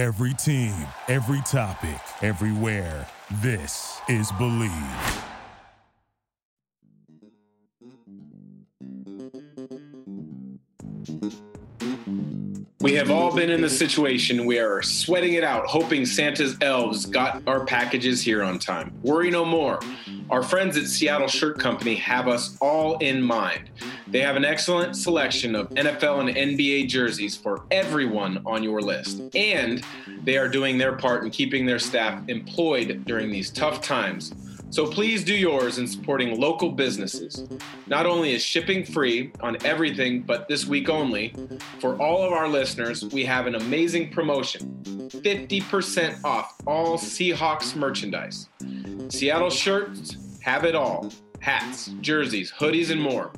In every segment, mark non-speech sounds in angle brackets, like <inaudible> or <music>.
Every team, every topic, everywhere. This is Bleav. We have all been in the situation we are sweating it out, hoping Santa's elves got our packages here on time. Worry no more. Our friends at Seattle Shirt Company have us all in mind. They have an excellent selection of NFL and NBA jerseys for everyone on your list. And they are doing their part in keeping their staff employed during these tough times. So please do yours in supporting local businesses. Not only is shipping free on everything but this week only, for all of our listeners, we have an amazing promotion 50% off all Seahawks merchandise. Seattle shirts have it all hats, jerseys, hoodies, and more.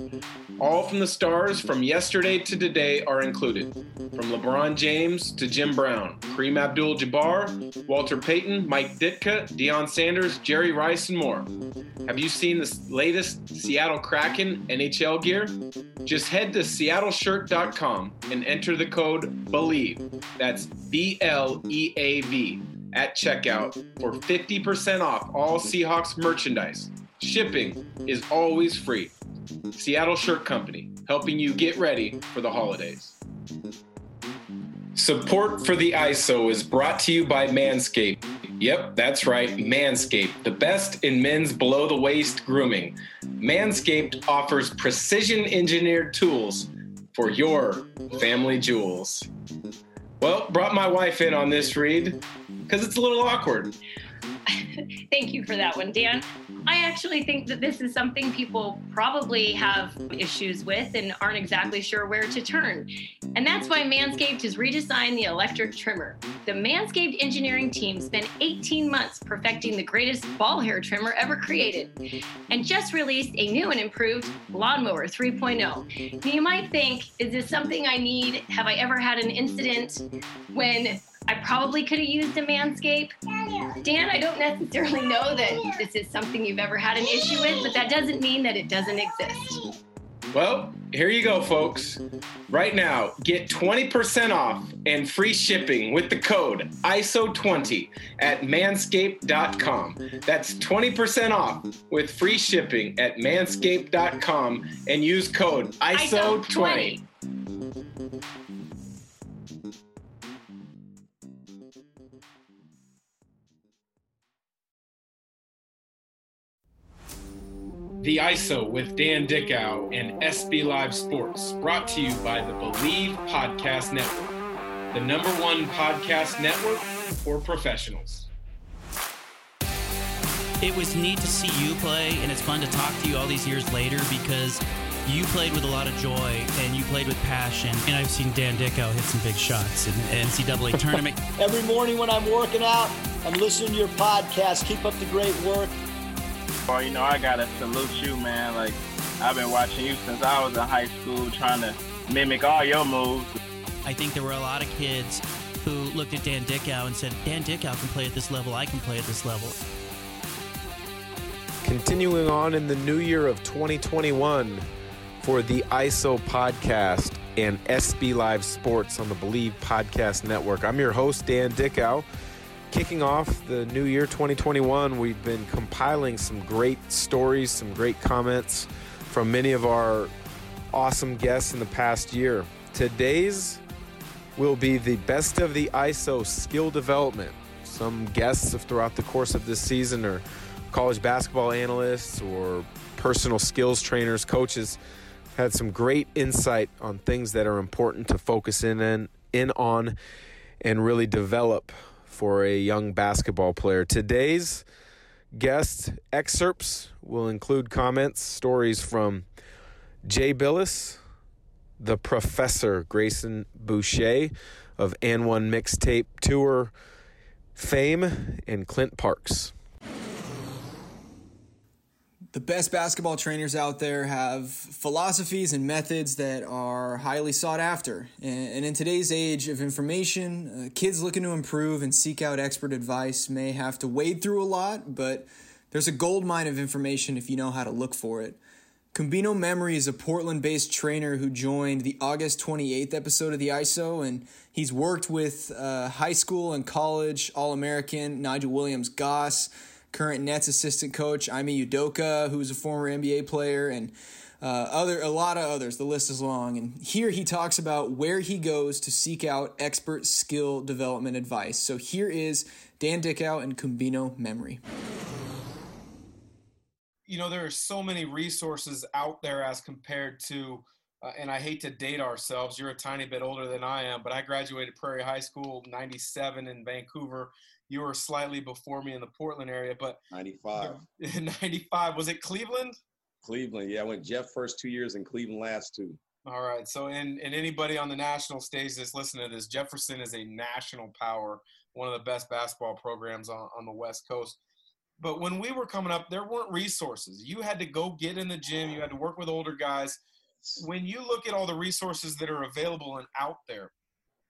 All from the stars from yesterday to today are included. From LeBron James to Jim Brown, Kareem Abdul Jabbar, Walter Payton, Mike Ditka, Deion Sanders, Jerry Rice, and more. Have you seen the latest Seattle Kraken NHL gear? Just head to seattleshirt.com and enter the code BLEAV. That's B L E A V at checkout for 50% off all Seahawks merchandise. Shipping is always free. Seattle Shirt Company, helping you get ready for the holidays. Support for the ISO is brought to you by Manscaped. Yep, that's right, Manscaped, the best in men's below the waist grooming. Manscaped offers precision engineered tools for your family jewels. Well, brought my wife in on this read because it's a little awkward. <laughs> Thank you for that one, Dan. I actually think that this is something people probably have issues with and aren't exactly sure where to turn. And that's why Manscaped has redesigned the electric trimmer. The Manscaped engineering team spent 18 months perfecting the greatest ball hair trimmer ever created and just released a new and improved Lawnmower 3.0. Now you might think, is this something I need? Have I ever had an incident when I probably could have used a Manscape. Dan, I don't necessarily know that this is something you've ever had an issue with, but that doesn't mean that it doesn't exist. Well, here you go, folks. Right now, get 20% off and free shipping with the code ISO20 at manscaped.com. That's 20% off with free shipping at manscaped.com and use code ISO20. ISO20. The ISO with Dan Dickau and SB Live Sports, brought to you by the Bleav Podcast Network, the number one podcast network for professionals. It was neat to see you play, and it's fun to talk to you all these years later because you played with a lot of joy and you played with passion. And I've seen Dan Dickau hit some big shots in the NCAA <laughs> tournament. Every morning when I'm working out, I'm listening to your podcast. Keep up the great work. Well, you know, I gotta salute you, man. Like, I've been watching you since I was in high school, trying to mimic all your moves. I think there were a lot of kids who looked at Dan Dickau and said, Dan Dickau can play at this level, I can play at this level. Continuing on in the new year of 2021 for the ISO podcast and SB Live Sports on the Bleav Podcast Network. I'm your host, Dan Dickau. Kicking off the new year 2021, we've been compiling some great stories, some great comments from many of our awesome guests in the past year. Today's will be the best of the ISO skill development. Some guests throughout the course of this season are college basketball analysts or personal skills trainers, coaches had some great insight on things that are important to focus in in, in on and really develop for a young basketball player. Today's guest excerpts will include comments, stories from Jay Bilas, the professor Grayson Boucher of AND1 Mixtape Tour fame, and Clint Parks the best basketball trainers out there have philosophies and methods that are highly sought after. And in today's age of information, uh, kids looking to improve and seek out expert advice may have to wade through a lot, but there's a gold mine of information if you know how to look for it. Kumbeno Memory is a Portland based trainer who joined the August 28th episode of the ISO, and he's worked with uh, high school and college All American Nigel Williams Goss, current Nets assistant coach Ime Udoka, who's a former NBA player, and uh, other a lot of others. The list is long, and here he talks about where he goes to seek out expert skill development advice. So here is Dan Dickau and Kumbeno Memory you know there are so many resources out there as compared to uh, and i hate to date ourselves you're a tiny bit older than i am but i graduated prairie high school 97 in vancouver you were slightly before me in the portland area but 95 <laughs> 95 was it cleveland cleveland yeah i went jeff first two years and cleveland last two all right so and, and anybody on the national stage that's listening to this jefferson is a national power one of the best basketball programs on, on the west coast but when we were coming up, there weren't resources. You had to go get in the gym. You had to work with older guys. When you look at all the resources that are available and out there,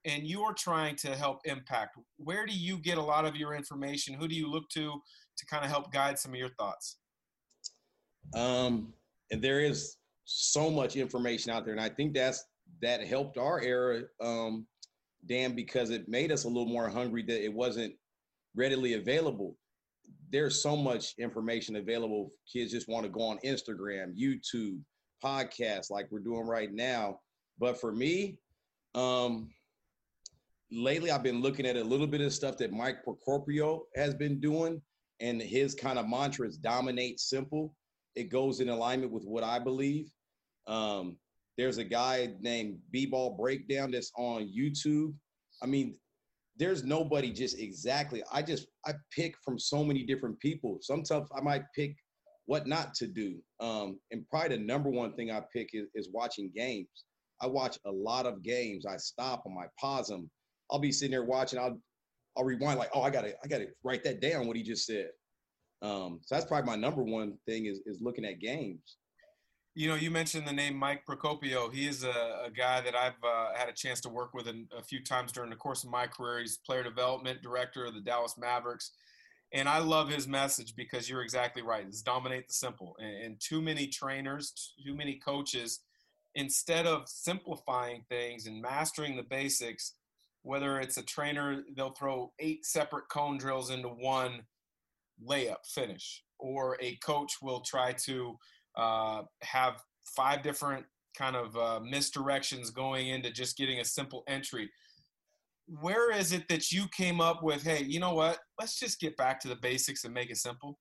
and you are trying to help impact, where do you get a lot of your information? Who do you look to to kind of help guide some of your thoughts? Um, and there is so much information out there, and I think that's that helped our era, um, Dan, because it made us a little more hungry that it wasn't readily available there's so much information available. Kids just want to go on Instagram, YouTube, podcasts like we're doing right now. But for me, um, lately I've been looking at a little bit of stuff that Mike Procopio has been doing, and his kind of mantra is dominate simple. It goes in alignment with what I believe. Um, there's a guy named B-Ball Breakdown that's on YouTube. I mean, there's nobody just exactly. I just I pick from so many different people. Sometimes I might pick what not to do. Um, and probably the number one thing I pick is, is watching games. I watch a lot of games. I stop them. I pause them. I'll be sitting there watching. I'll I'll rewind like, oh, I gotta I gotta write that down what he just said. Um, so that's probably my number one thing is is looking at games. You know, you mentioned the name Mike Procopio. He is a, a guy that I've uh, had a chance to work with a few times during the course of my career. He's player development director of the Dallas Mavericks. And I love his message because you're exactly right. It's dominate the simple. And, and too many trainers, too many coaches, instead of simplifying things and mastering the basics, whether it's a trainer, they'll throw eight separate cone drills into one layup finish, or a coach will try to uh, have five different kind of uh, misdirections going into just getting a simple entry. Where is it that you came up with, hey, you know what? Let's just get back to the basics and make it simple?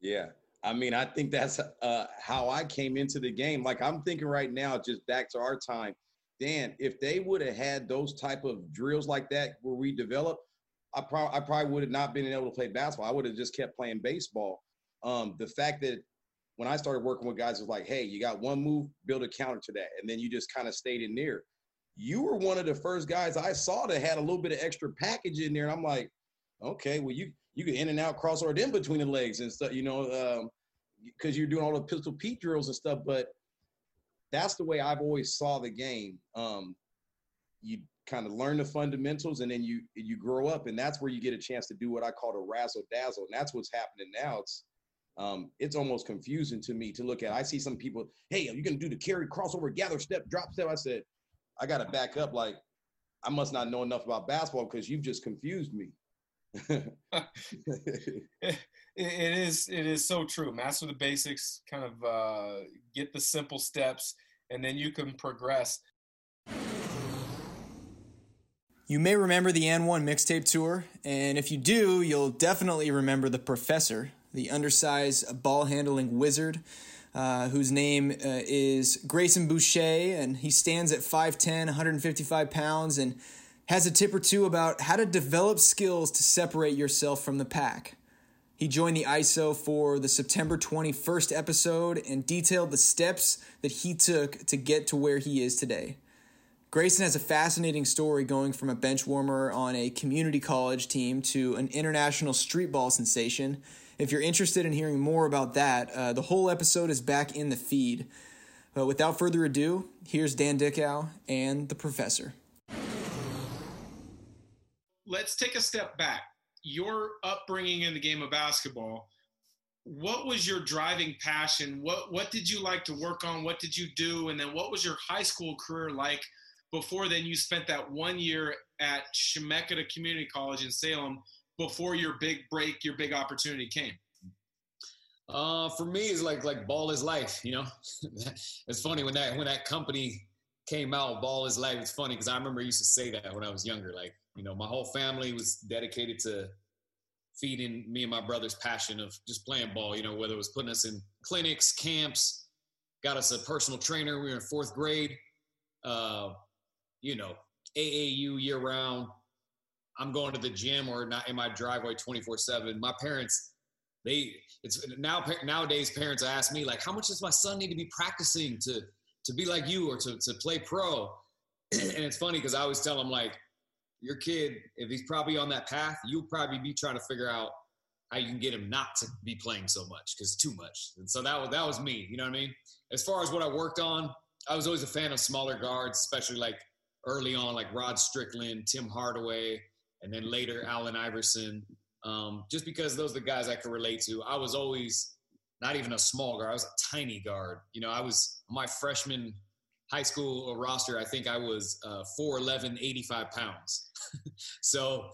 Yeah. I mean, I think that's uh, how I came into the game. Like I'm thinking right now, just back to our time, Dan. If they would have had those type of drills like that where we developed, I, pro- I probably would have not been able to play basketball. I would have just kept playing baseball. Um, the fact that when I started working with guys, it was like, hey, you got one move, build a counter to that. And then you just kind of stayed in there. You were one of the first guys I saw that had a little bit of extra package in there. And I'm like, okay, well, you you can in and out crossover in between the legs and stuff, you know, because um, you're doing all the pistol Pete drills and stuff. But that's the way I've always saw the game. Um, you kind of learn the fundamentals and then you you grow up and that's where you get a chance to do what I call the razzle dazzle. And that's what's happening now. It's um, it's almost confusing to me to look at. I see some people, hey, are you to do the carry, crossover, gather step, drop step? I said, I got to back up. Like, I must not know enough about basketball because you've just confused me. <laughs> <laughs> it is it is so true. Master the basics, kind of uh, get the simple steps, and then you can progress. You may remember the AND1 mixtape tour, and if you do, you'll definitely remember the professor the undersized ball handling wizard. Uh, whose name uh, is Grayson Boucher, and he stands at 5'10, 155 pounds, and has a tip or two about how to develop skills to separate yourself from the pack. He joined the ISO for the September 21st episode and detailed the steps that he took to get to where he is today. Grayson has a fascinating story going from a bench warmer on a community college team to an international street ball sensation if you're interested in hearing more about that, uh, the whole episode is back in the feed. But without further ado, here's Dan Dickau and the professor. Let's take a step back. Your upbringing in the game of basketball, what was your driving passion? What what did you like to work on? What did you do? And then what was your high school career like before then you spent that one year at Chemeketa Community College in Salem before your big break, your big opportunity came? Uh, for me, it's like like ball is life. You know, <laughs> it's funny when that when that company came out, ball is life. It's funny because I remember used to say that when I was younger. Like, you know, my whole family was dedicated to feeding me and my brother's passion of just playing ball. You know, whether it was putting us in clinics, camps, got us a personal trainer. We were in fourth grade. Uh, you know, AAU year round. I'm going to the gym or not in my driveway 24 seven. My parents, they, it's now nowadays parents ask me like, how much does my son need to be practicing to, to be like you or to, to play pro? <clears throat> and it's funny because I always tell them like, your kid, if he's probably on that path, you'll probably be trying to figure out how you can get him not to be playing so much because too much. And so that was that was me. You know what I mean? As far as what I worked on, I was always a fan of smaller guards, especially like early on, like Rod Strickland, Tim Hardaway, and then later Allen Iverson. Um, just because those are the guys I could relate to. I was always not even a small guard. I was a tiny guard. You know, I was my freshman high school roster. I think I was uh, 4'11", 85 pounds. <laughs> so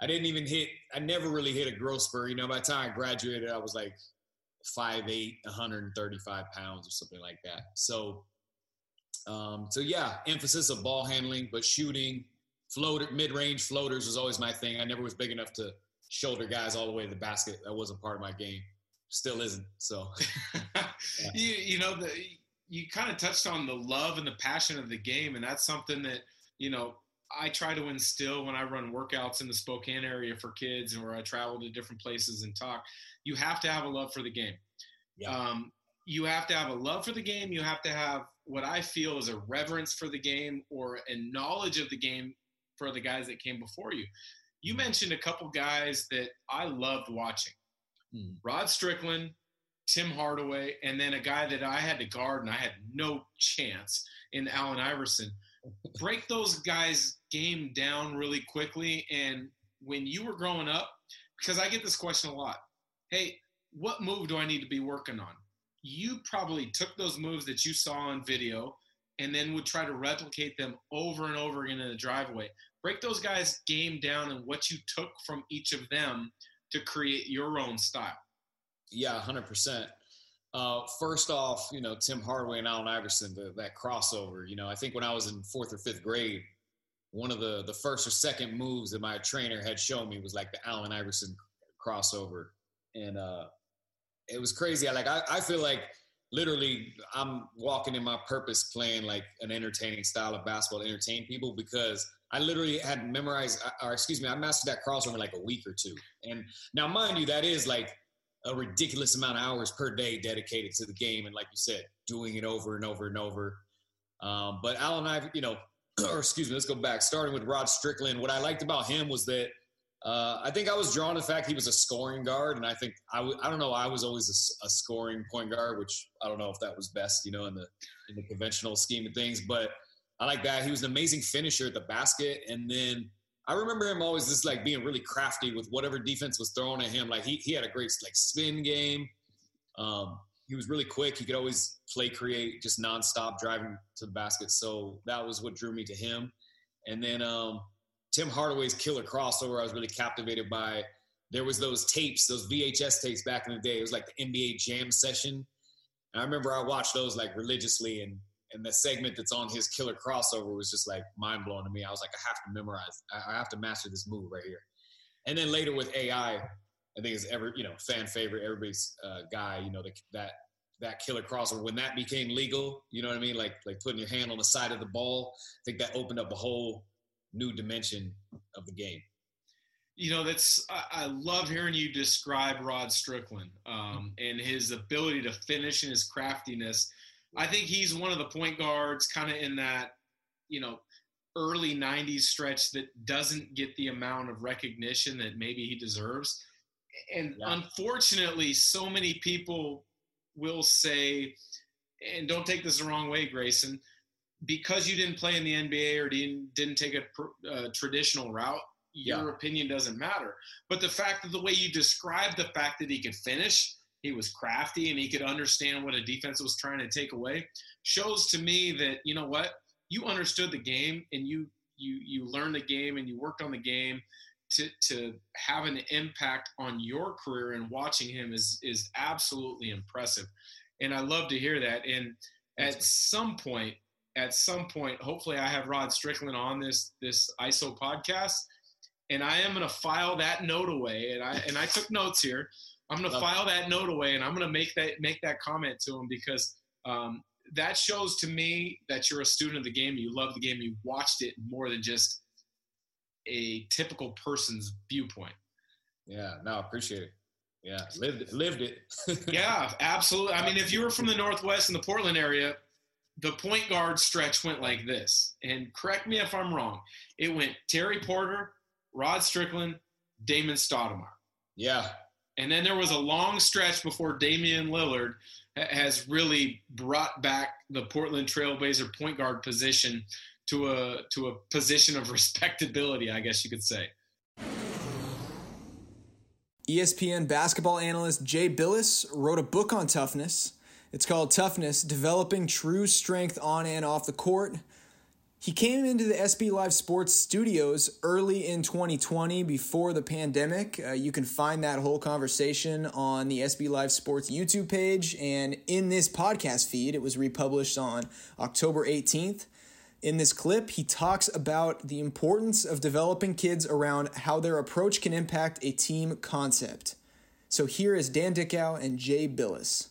I didn't even hit. I never really hit a growth spur. You know, by the time I graduated, I was like 5'8", 135 pounds or something like that. So um, so yeah, emphasis of ball handling, but shooting, floater, mid-range floaters was always my thing. I never was big enough to shoulder guys all the way to the basket. That wasn't part of my game. Still isn't. So, yeah. <laughs> you, you know, the, you kind of touched on the love and the passion of the game, and that's something that you know I try to instill when I run workouts in the Spokane area for kids, and where I travel to different places and talk. You have to have a love for the game. Yeah. Um, you have to have a love for the game. You have to have what I feel is a reverence for the game or a knowledge of the game for the guys that came before you. You mentioned a couple guys that I loved watching hmm. Rod Strickland, Tim Hardaway, and then a guy that I had to guard and I had no chance in Allen Iverson. <laughs> Break those guys' game down really quickly. And when you were growing up, because I get this question a lot hey, what move do I need to be working on? you probably took those moves that you saw on video and then would try to replicate them over and over again in the driveway. Break those guys' game down and what you took from each of them to create your own style. Yeah, 100%. Uh, first off, you know, Tim Hardaway and Allen Iverson, the, that crossover, you know, I think when I was in fourth or fifth grade, one of the, the first or second moves that my trainer had shown me was like the Allen Iverson crossover. And uh, it was crazy. I like I, I feel like literally I'm walking in my purpose playing like an entertaining style of basketball to entertain people because I literally had memorized or excuse me, I mastered that crossover in like a week or two. And now mind you, that is like a ridiculous amount of hours per day dedicated to the game and like you said, doing it over and over and over. Um, but Allen I you know, <clears throat> or excuse me, let's go back. Starting with Rod Strickland, what I liked about him was that uh, I think I was drawn to the fact he was a scoring guard, and I think I w- I don't know. I was always a, a, scoring point guard, which I don't know if that was best, you know, in the in the conventional scheme of things. But I like that. He was an amazing finisher at the basket, and then I remember him always just like being really crafty with whatever defense was thrown at him. Like he he had a great like spin game. Um, he was really quick. He could always play create, just nonstop driving to the basket. So that was what drew me to him. And then um, Tim Hardaway's killer crossover, I was really captivated by. There was those tapes, those VHS tapes back in the day. It was like the NBA Jam session. And I remember I watched those like religiously, and and the segment that's on his killer crossover was just like mind blowing to me. I was like, I have to memorize, I have to master this move right here. And then later with AI, I think it's ever you know fan favorite, everybody's uh, guy. You know the, that that killer crossover when that became legal. You know what I mean? Like like putting your hand on the side of the ball. I think that opened up a whole new dimension of the game. You know, that's I, love hearing you describe Rod Strickland um, and his ability to finish and his craftiness. I think he's one of the point guards, kind of in that, you know, early '90s stretch that doesn't get the amount of recognition that maybe he deserves. And yeah. unfortunately, so many people will say, and don't take this the wrong way, Grayson because you didn't play in the NBA or didn't didn't take a, a uh, traditional route, your yeah. opinion doesn't matter. But the fact that the way you describe the fact that he could finish he was crafty and he could understand what a defense was trying to take away shows to me that you know what you understood the game and you you you learned the game and you worked on the game to to have an impact on your career and watching him is is absolutely impressive. And i love to hear that. And at some point at some point hopefully i have rod strickland on this this iso podcast and i am going to file that note away. And i and i took notes here i'm going to file that note away and i'm going to make that make that comment to him because um, that shows to me that you're a student of the game you love the game you watched it more than just a typical person's viewpoint. Yeah, no, appreciate it. Yeah, lived it, lived it. <laughs> yeah, absolutely. I mean, if you were from the Northwest in the Portland area, the point guard stretch went like this. And correct me if I'm wrong. It went Terry Porter, Rod Strickland, Damon Stoudemire. Yeah. And then there was a long stretch before Damian Lillard has really brought back the Portland Trailblazer point guard position to a to a position of <laughs> respectability, I guess you could say. ESPN basketball analyst Jay Bilas wrote a book on toughness. It's called Toughness Developing True Strength on and Off the Court. He came into the SB Live Sports studios early in 2020 before the pandemic. Uh, you can find that whole conversation on the SB Live Sports YouTube page and in this podcast feed. It was republished on October 18th. In this clip, he talks about the importance of developing kids around how their approach can impact a team concept. So here is Dan Dickau and Jay Bilas.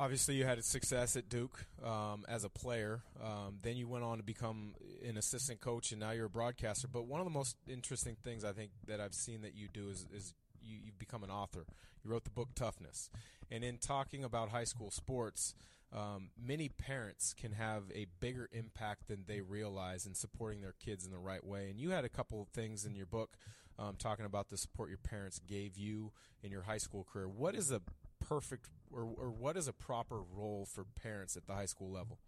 Obviously, you had success at Duke um, as a player. Um, then you went on to become an assistant coach, and now you're a broadcaster. But one of the most interesting things I think that I've seen that you do is, is you, you've become an author. You wrote the book Toughness. And in talking about high school sports, um, many parents can have a bigger impact than they realize in supporting their kids in the right way. And you had a couple of things in your book um, talking about the support your parents gave you in your high school career. What is a perfect or, or what is a proper role for parents at the high school level?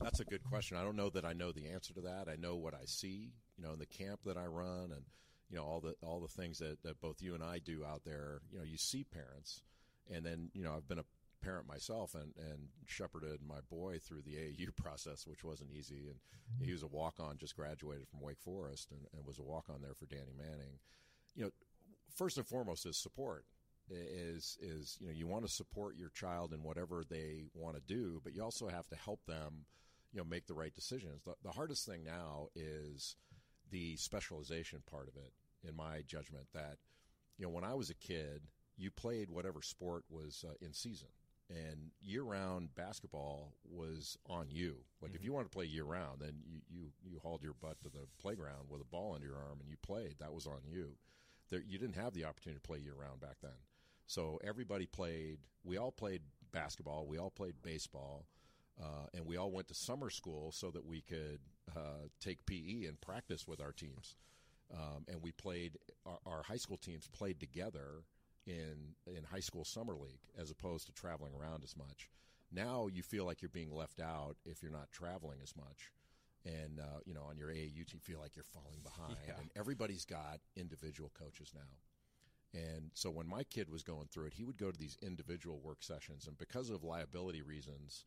That's a good question. I don't know that I know the answer to that. I know what I see, you know, in the camp that I run and you know all the all the things that, that both you and I do out there. You know, you see parents, and then you know I've been a parent myself and, and shepherded my boy through the AAU <laughs> process, which wasn't easy. And he was a walk on, just graduated from Wake Forest, and, and was a walk on there for Danny Manning. You know, first and foremost is support is is you know you want to support your child in whatever they want to do, but you also have to help them, you know, make the right decisions. The, the hardest thing now is the specialization part of it, in my judgment. That you know, when I was a kid, you played whatever sport was uh, in season, and year-round basketball was on you. Like mm-hmm. if you wanted to play year-round, then you, you you hauled your butt to the playground with a ball under your arm and you played. That was on you. There, you didn't have the opportunity to play year-round back then. So everybody played. We all played basketball. We all played baseball, uh, and we all went to summer school so that we could uh, take PE and practice with our teams. Um, and we played. Our, our, high school teams played together in in high school summer league as opposed to traveling around as much. Now you feel like you're being left out if you're not traveling as much and uh, you know on your AAU you feel like you're falling behind. Yeah. And everybody's got individual coaches now. And so when my kid was going through it, he would go to these individual work sessions, and because of liability reasons,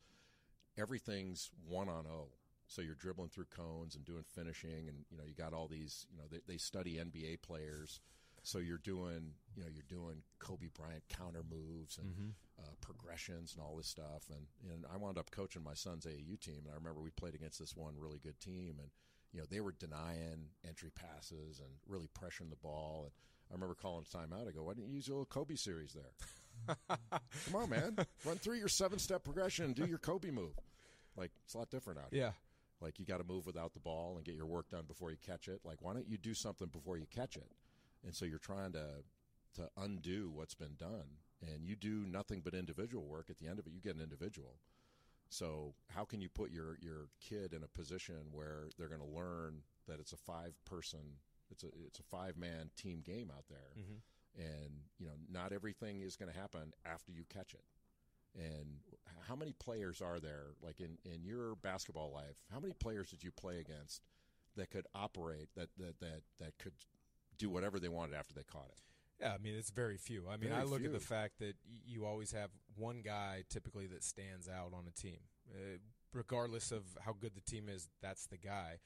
everything's one on O. So you're dribbling through cones and doing finishing, and you know you got all these. You know they, they study NBA players, so you're doing you know you're doing Kobe Bryant counter moves and mm-hmm. uh, progressions and all this stuff. And and I wound up coaching my son's AAU team, and I remember we played against this one really good team, and you know they were denying entry passes and really pressuring the ball and I remember calling timeout. I go, why didn't you use your little Kobe series there? <laughs> Come on, man. Run through your seven step progression and do your Kobe move. Like, it's a lot different out here. Yeah. Like, you got to move without the ball and get your work done before you catch it. Like, why don't you do something before you catch it? And so you're trying to, to undo what's been done. And you do nothing but individual work. At the end of it, you get an individual. So, how can you put your, your kid in a position where they're going to learn that it's a five person it's a it's a five man team game out there, mm-hmm. and you know not everything is going to happen after you catch it. And how many players are there, like in, in your basketball life? How many players did you play against that could operate that that that that could do whatever they wanted after they caught it? Yeah, I mean it's very few. I mean, very I look few. at the fact that you always have one guy typically that stands out on a team, uh, regardless of how good the team is. That's the guy,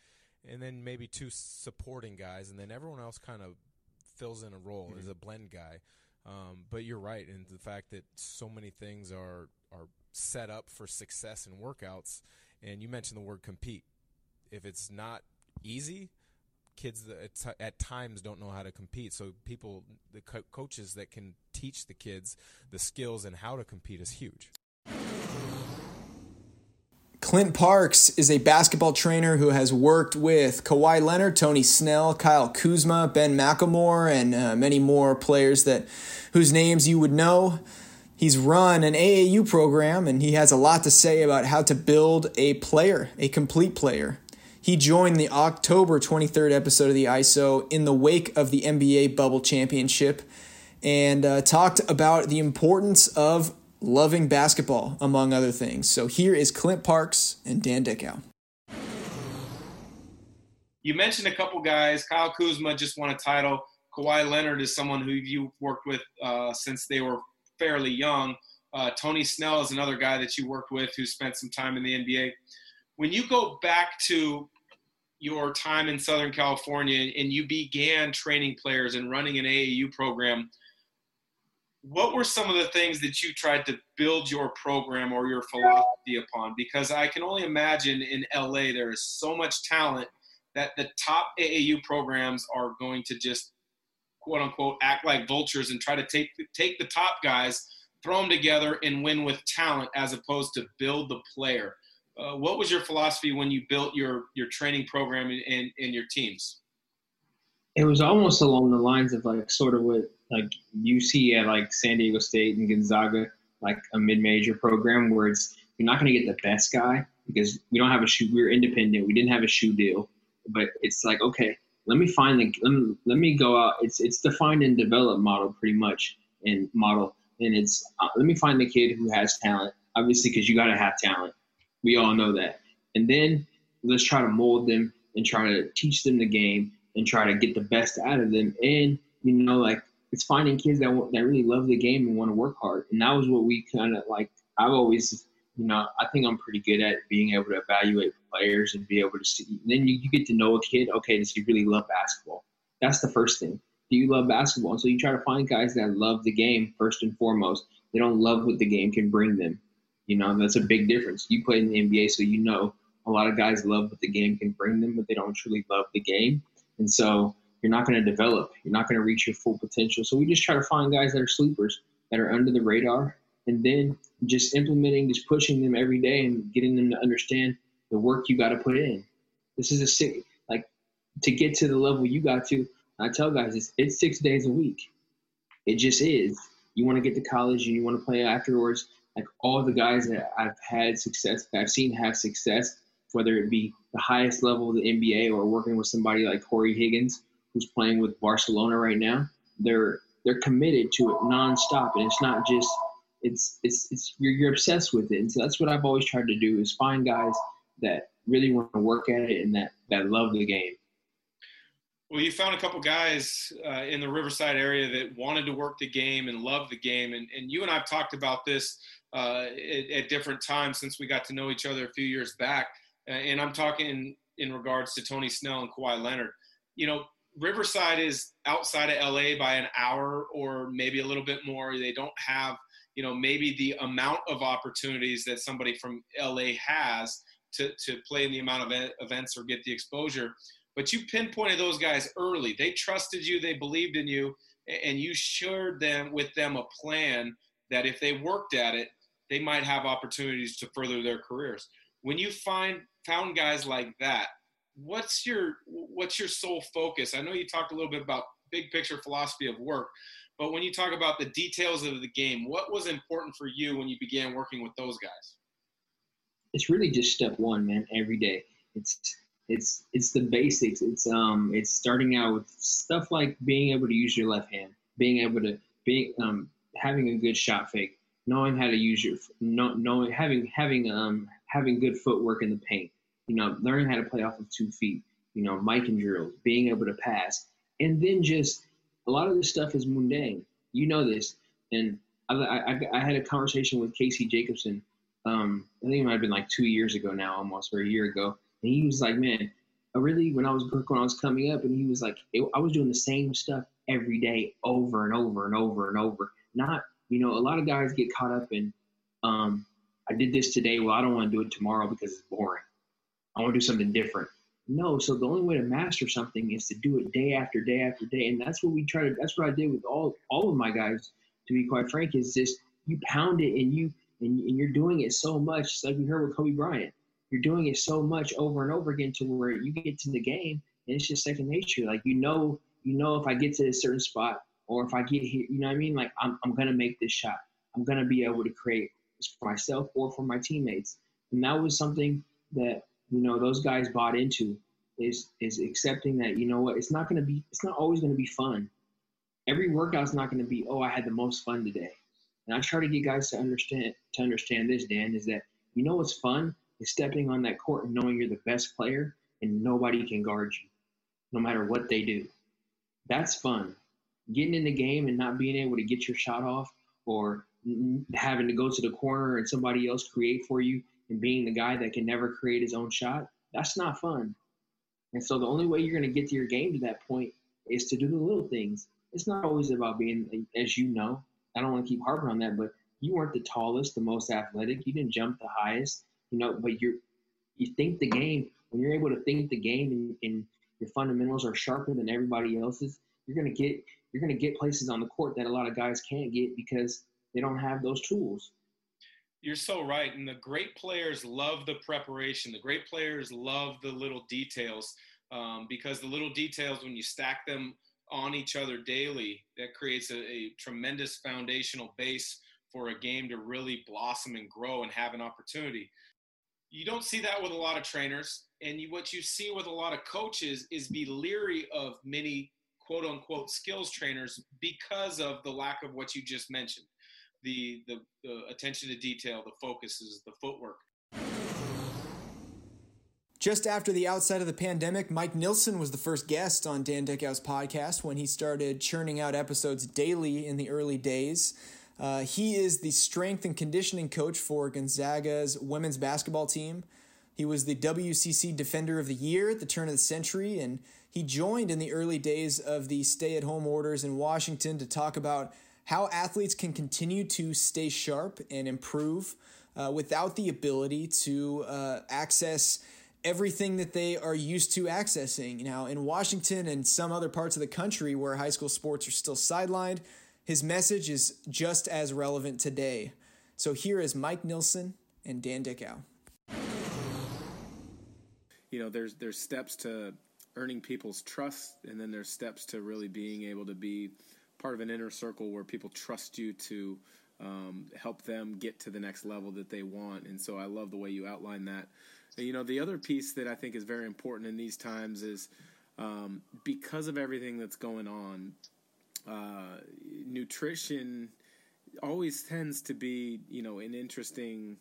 and then maybe two supporting guys, and then everyone else kind of fills in a role mm-hmm. as a blend guy. Um, but you're right, in the fact that so many things are are set up for success in workouts, and you mentioned the word compete. If it's not easy, kids at times don't know how to compete. So people, the co- coaches that can teach the kids the skills and how to compete is huge. Clint Parks is a basketball trainer who has worked with Kawhi Leonard, Tony Snell, Kyle Kuzma, Ben McLemore, and uh, many more players that whose names you would know. He's run an AAU program and he has a lot to say about how to build a player, a complete player. He joined the October 23rd episode of the ISO in the wake of the NBA Bubble Championship and uh, talked about the importance of loving basketball, among other things. So here is Clint Parks and Dan Dickau. You mentioned a couple guys. Kyle Kuzma just won a title. Kawhi Leonard is someone who you've worked with uh, since they were fairly young. Uh, Tony Snell is another guy that you worked with who spent some time in the NBA. When you go back to your time in Southern California and you began training players and running an AAU program, what were some of the things that you tried to build your program or your philosophy upon? Because I can only imagine in LA there is so much talent that the top AAU programs are going to just quote unquote act like vultures and try to take take the top guys, throw them together and win with talent as opposed to build the player. Uh, what was your philosophy when you built your your training program and, and, your teams? It was almost along the lines of like sort of what like you see at like San Diego State and Gonzaga, like a mid-major program where it's you're not going to get the best guy because we don't have a shoe. We are independent. We didn't have a shoe deal, but it's like okay, let me find the let me, let me go out. It's it's defined and develop model pretty much and model, and it's uh, let me find the kid who has talent. Obviously, because you got to have talent we all know that. And then let's try to mold them and try to teach them the game and try to get the best out of them. And you know, like it's finding kids that that really love the game and want to work hard. And that was what we kind of like. I've always, you know, I think I'm pretty good at being able to evaluate players and be able to see. then you, you get to know a kid. Okay, does he really love basketball? That's the first thing. Do you love basketball? And so you try to find guys that love the game first and foremost. They don't love what the game can bring them. You know, that's a big difference. You play in the NBA, so you know a lot of guys love what the game can bring them, but they don't truly love the game. And so you're not going to develop. You're not going to reach your full potential. So we just try to find guys that are sleepers, that are under the radar, and then just implementing, just pushing them every day and getting them to understand the work you got to put in. This is a sick, like to get to the level you got to. I tell guys it's, it's six days a week. It just is. You want to get to college and you want to play afterwards like all the guys that I've had success, that I've seen have success, whether it be the highest level of the NBA or working with somebody like Cory Higgins, who's playing with Barcelona right now, they're they're committed to it nonstop, and it's not just it's it's it's you're, you're obsessed with it, and so that's what I've always tried to do is find guys that really want to work at it and that that love the game. Well, you found a couple guys uh, in the Riverside area that wanted to work the game and love the game, and and you and I've talked about this uh, at, at, different times since we got to know each other a few years back. And I'm talking in regards to Tony Snell and Kawhi Leonard. You know, Riverside is outside of LA by an hour or maybe a little bit more. They don't have, you know, maybe the amount of opportunities that somebody from LA has to, to play in the amount of events or get the exposure. But you pinpointed those guys early. They trusted you, they believed in you, and you shared them with them a plan that if they worked at it, they might have opportunities to further their careers. When you find found guys like that, what's your what's your sole focus? I know you talked a little bit about big picture philosophy of work, but when you talk about the details of the game, what was important for you when you began working with those guys? It's really just step one, man. Every day, it's it's it's the basics. It's um it's starting out with stuff like being able to use your left hand, being able to being um having a good shot fake, knowing how to use your knowing having having um having good footwork in the paint. You know, learning how to play off of two feet. You know, Mikan drills, being able to pass, and then just a lot of this stuff is mundane. You know this, and I, I, I had a conversation with Casey Jacobsen. Um, I think it might have been like two years ago now, almost or a year ago, and he was like, "Man, I really when I was when I was coming up, and he was like, I was doing the same stuff every day, over and over and over and over. Not, you know, a lot of guys get caught up in, um, I did this today. Well, I don't want to do it tomorrow because it's boring. I want to do something different. No, so the only way to master something is to do it day after day after day, and that's what we try to. That's what I did with all all of my guys. To be quite frank, is just you pound it and you and, and you're doing it so much. It's Like we heard with Kobe Bryant, you're doing it so much over and over again to where you get to the game and it's just second nature. Like you know, you know if I get to a certain spot or if I get here, you know what I mean? Like I'm I'm gonna make this shot. I'm gonna be able to create for myself or for my teammates. And that was something that you know those guys bought into is is accepting that you know what it's not going to be it's not always going to be fun. Every workout's not going to be oh i had the most fun today. And i try to get guys to understand to understand this dan is that you know what's fun? Is stepping on that court and knowing you're the best player and nobody can guard you no matter what they do. That's fun. Getting in the game and not being able to get your shot off or having to go to the corner and somebody else create for you and being the guy that can never create his own shot, that's not fun. And so the only way you're going to get to your game to that point is to do the little things. It's not always about being, as you know, I don't want to keep harping on that, but you weren't the tallest, the most athletic. You didn't jump the highest, you know, but you're, you think the game, when you're able to think the game and, and your fundamentals are sharper than everybody else's, you're going to get, you're going to get places on the court that a lot of guys can't get because they don't have those tools. You're so right. And the great players love the preparation. The great players love the little details um, because the little details, when you stack them on each other daily, that creates a, a tremendous foundational base for a game to really blossom and grow and have an opportunity. You don't see that with a lot of trainers. And you, what you see with a lot of coaches is be leery of many quote unquote skills trainers because of the lack of what you just mentioned the, the, the attention to detail, the focuses, the footwork. Just after the outside of the pandemic, Mike Nilson was the first guest on Dan Dickau's podcast when he started churning out episodes daily in the early days. Uh, he is the strength and conditioning coach for Gonzaga's women's basketball team. He was the WCC Defender of the Year at the turn of the century, and he joined in the early days of the stay at home orders in Washington to talk about how athletes can continue to stay sharp and improve uh, without the ability to uh, access everything that they are used to accessing. Now, in Washington and some other parts of the country where high school sports are still sidelined, his message is just as relevant today. So here is Mike Nilson and Dan Dickau. You know, there's there's steps to earning people's trust, and then there's steps to really being able to be part of an inner circle where people trust you to um, help them get to the next level that they want. And so I love the way you outline that. And, you know, the other piece that I think is very important in these times is um, because of everything that's going on, uh, nutrition always tends to be, you know, an interesting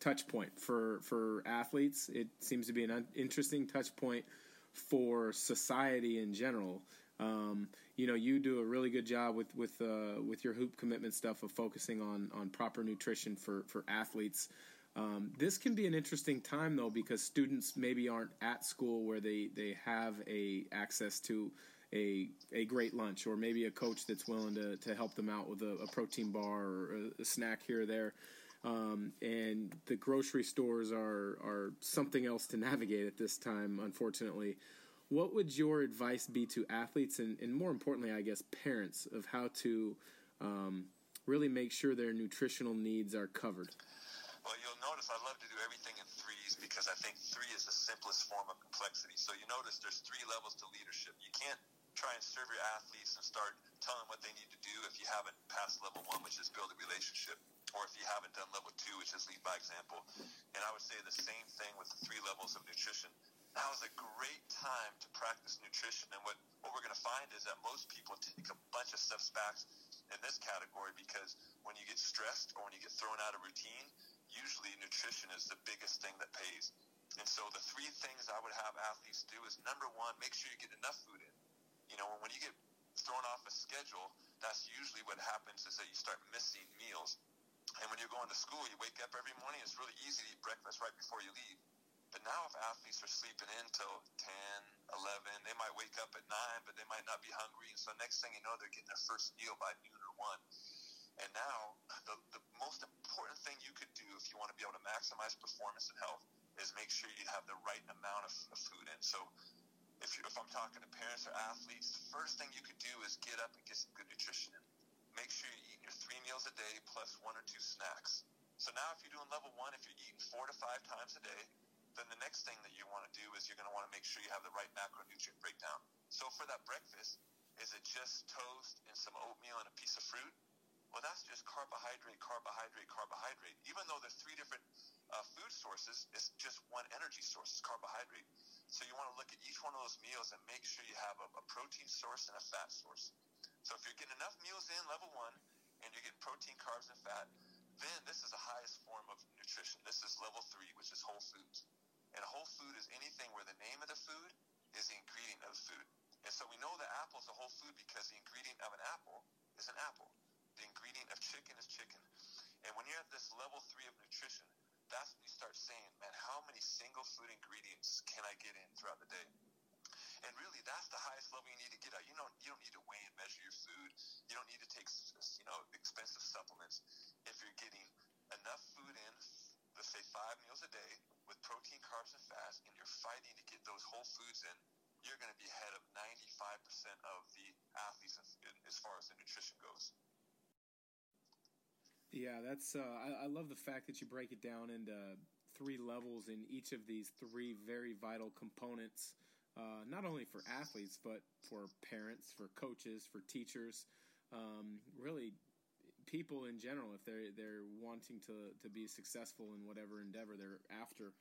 touch point for for athletes. It seems to be an interesting touch point for society in general. Um, you know, you do a really good job with with uh, with your hoop commitment stuff of focusing on on proper nutrition for for athletes. Um, this can be an interesting time though because students maybe aren't at school where they they have a access to a a great lunch or maybe a coach that's willing to to help them out with a, a protein bar or a, a, snack here or there. Um, and the grocery stores are are something else to <laughs> navigate at this time, unfortunately what would your advice be to athletes and, and more importantly, I guess, parents of how to um, really make sure their nutritional needs are covered? Well, you'll notice I love to do everything in threes because I think three is the simplest form of complexity. So you notice there's three levels to leadership. You can't try and serve your athletes and start telling them what they need to do if you haven't passed level one, which is build a relationship, or if you haven't done level two, which is lead by example. And I would say the same thing with the three levels of nutrition now is a great time to practice nutrition. And what, what we're going to find is that most people take a bunch of steps back in this category because when you get stressed or when you get thrown out of routine, usually nutrition is the biggest thing that pays. And so the three things I would have athletes do is number one, make sure you get enough food in. You know, when you get thrown off a schedule, that's usually what happens is that you start missing meals. And when you're going to school, you wake up every morning, it's really easy to eat breakfast right before you leave. But now if athletes are sleeping in till 10, 11, they might wake up at 9, but they might not be hungry. And so next thing you know, they're getting their first meal by noon or 1. And now the, the most important thing you could do if you want to be able to maximize performance and health is make sure you have the right amount of, of food in. So if, you, if I'm talking to parents or athletes, the first thing you could do is get up and get some good nutrition in. Make sure you eat your three meals a day plus one or two snacks. So now if you're doing level one, if you're eating four to five times a day, then the next thing that you want to do is you're going to want to make sure you have the right macronutrient breakdown. So for that breakfast, is it just toast and some oatmeal and a piece of fruit? Well, that's just carbohydrate, carbohydrate, carbohydrate. Even though there's three different uh, food sources, it's just one energy source, is carbohydrate. So you want to look at each one of those meals and make sure you have a, a protein source and a fat source. So if you're getting enough meals in level one and you're getting protein, carbs, and fat, then this is the highest form of nutrition. This is level three, which is whole foods. And whole food is anything where the name of the food is the ingredient of the food. And so we know that apple is a whole food because the ingredient of an apple is an apple. The ingredient of chicken is chicken. And when you're at this level three of nutrition, that's when you start saying, man, how many single food ingredients can I get in throughout the day? And really, that's the highest level you need to get at. You don't you don't need to weigh and measure your food. You don't need to take you know expensive supplements. If you're getting enough food in, let's say five meals a day with protein, carbs, and fats, and you're fighting to get those whole foods in, you're going to be ahead of 95% of the athletes as far as the nutrition goes. Yeah, that's. Uh, I, I love the fact that you break it down into three levels in each of these three very vital components uh, not only for athletes but for parents, for coaches, for teachers, um, really people in general if they're they're wanting to to be successful in whatever endeavor they're after.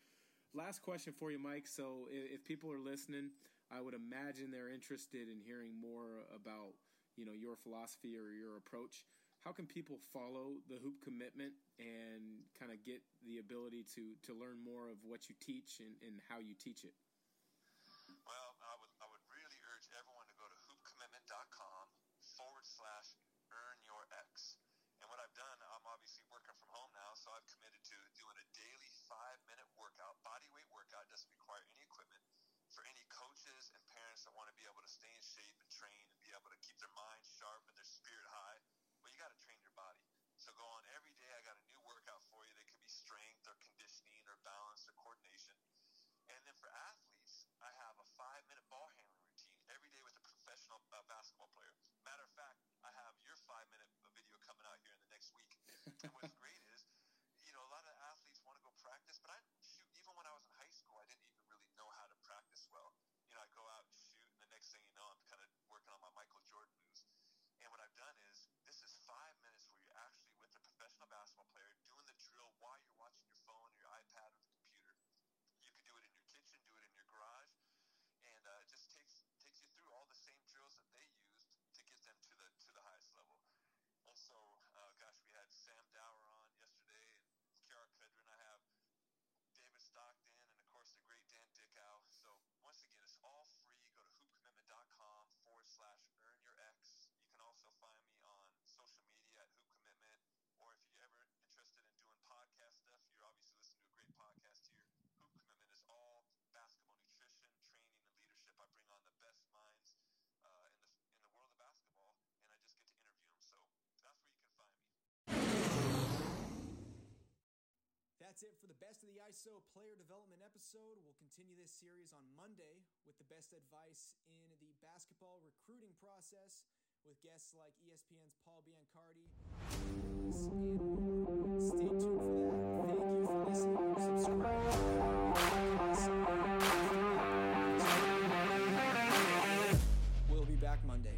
Last question for you, Mike. So if, if people are listening, I would imagine they're interested in hearing more about you know your philosophy or your approach. How can people follow the hoop commitment and kind of get the ability to to learn more of what you teach and, and how you teach it? Well, I would, I would really urge everyone to go to hoopcommitment.com forward slash earn your X. And what I've done, I'm obviously working from home now, so I've committed to doing a daily five minute workout, body weight workout, doesn't require any equipment for any coaches that want to be able to stay in shape and train and be able to keep their mind sharp and their spirit high. Well, you got to train your body. So go on every day. I got a new workout for you. They could be strength or conditioning or balance or coordination. And then for athletes, I have a five minute ball handling routine every day with a professional uh, basketball player. Matter of fact, I have your five minute video coming out here in the next week. and what's great is, you know, a lot of athletes want to go practice, but I shoot, even when I was in high school, I didn't even really know how to practice well. You know, I go out and shoot, and the next thing you know, I'm kind of working on my Michael Jordan moves. And what I've done is, this is five minutes where you're actually with a professional basketball player doing the drill while you're watching your phone or your iPad or the computer. You can do it in your kitchen, do it in your garage, and uh, it just takes takes you through all the same drills that they used to get them to the to the highest level. And so, uh, gosh, we had Sam Dower on yesterday, and Kiara Kudrin. I have David Stockton, and of course the great Dan Dickau. So once again, it's all free. Go to hoopcommitment.com forward slash earn your X. You can also find me on social media at Hoop Commitment, or if you're ever interested in doing podcast stuff, you're obviously listening to a great podcast here. Hoop Commitment is all basketball nutrition, training, and leadership. I bring on the best minds uh, in the in the world of basketball, and I just get to interview them. So that's where you can find me. That's it for the Best of the ISO player development episode. We'll continue this series on Monday with the best advice in the basketball recruiting process with guests like ESPN's Paul Biancardi. Stay tuned for that. Thank you for listening. Subscribe. We'll be back Monday.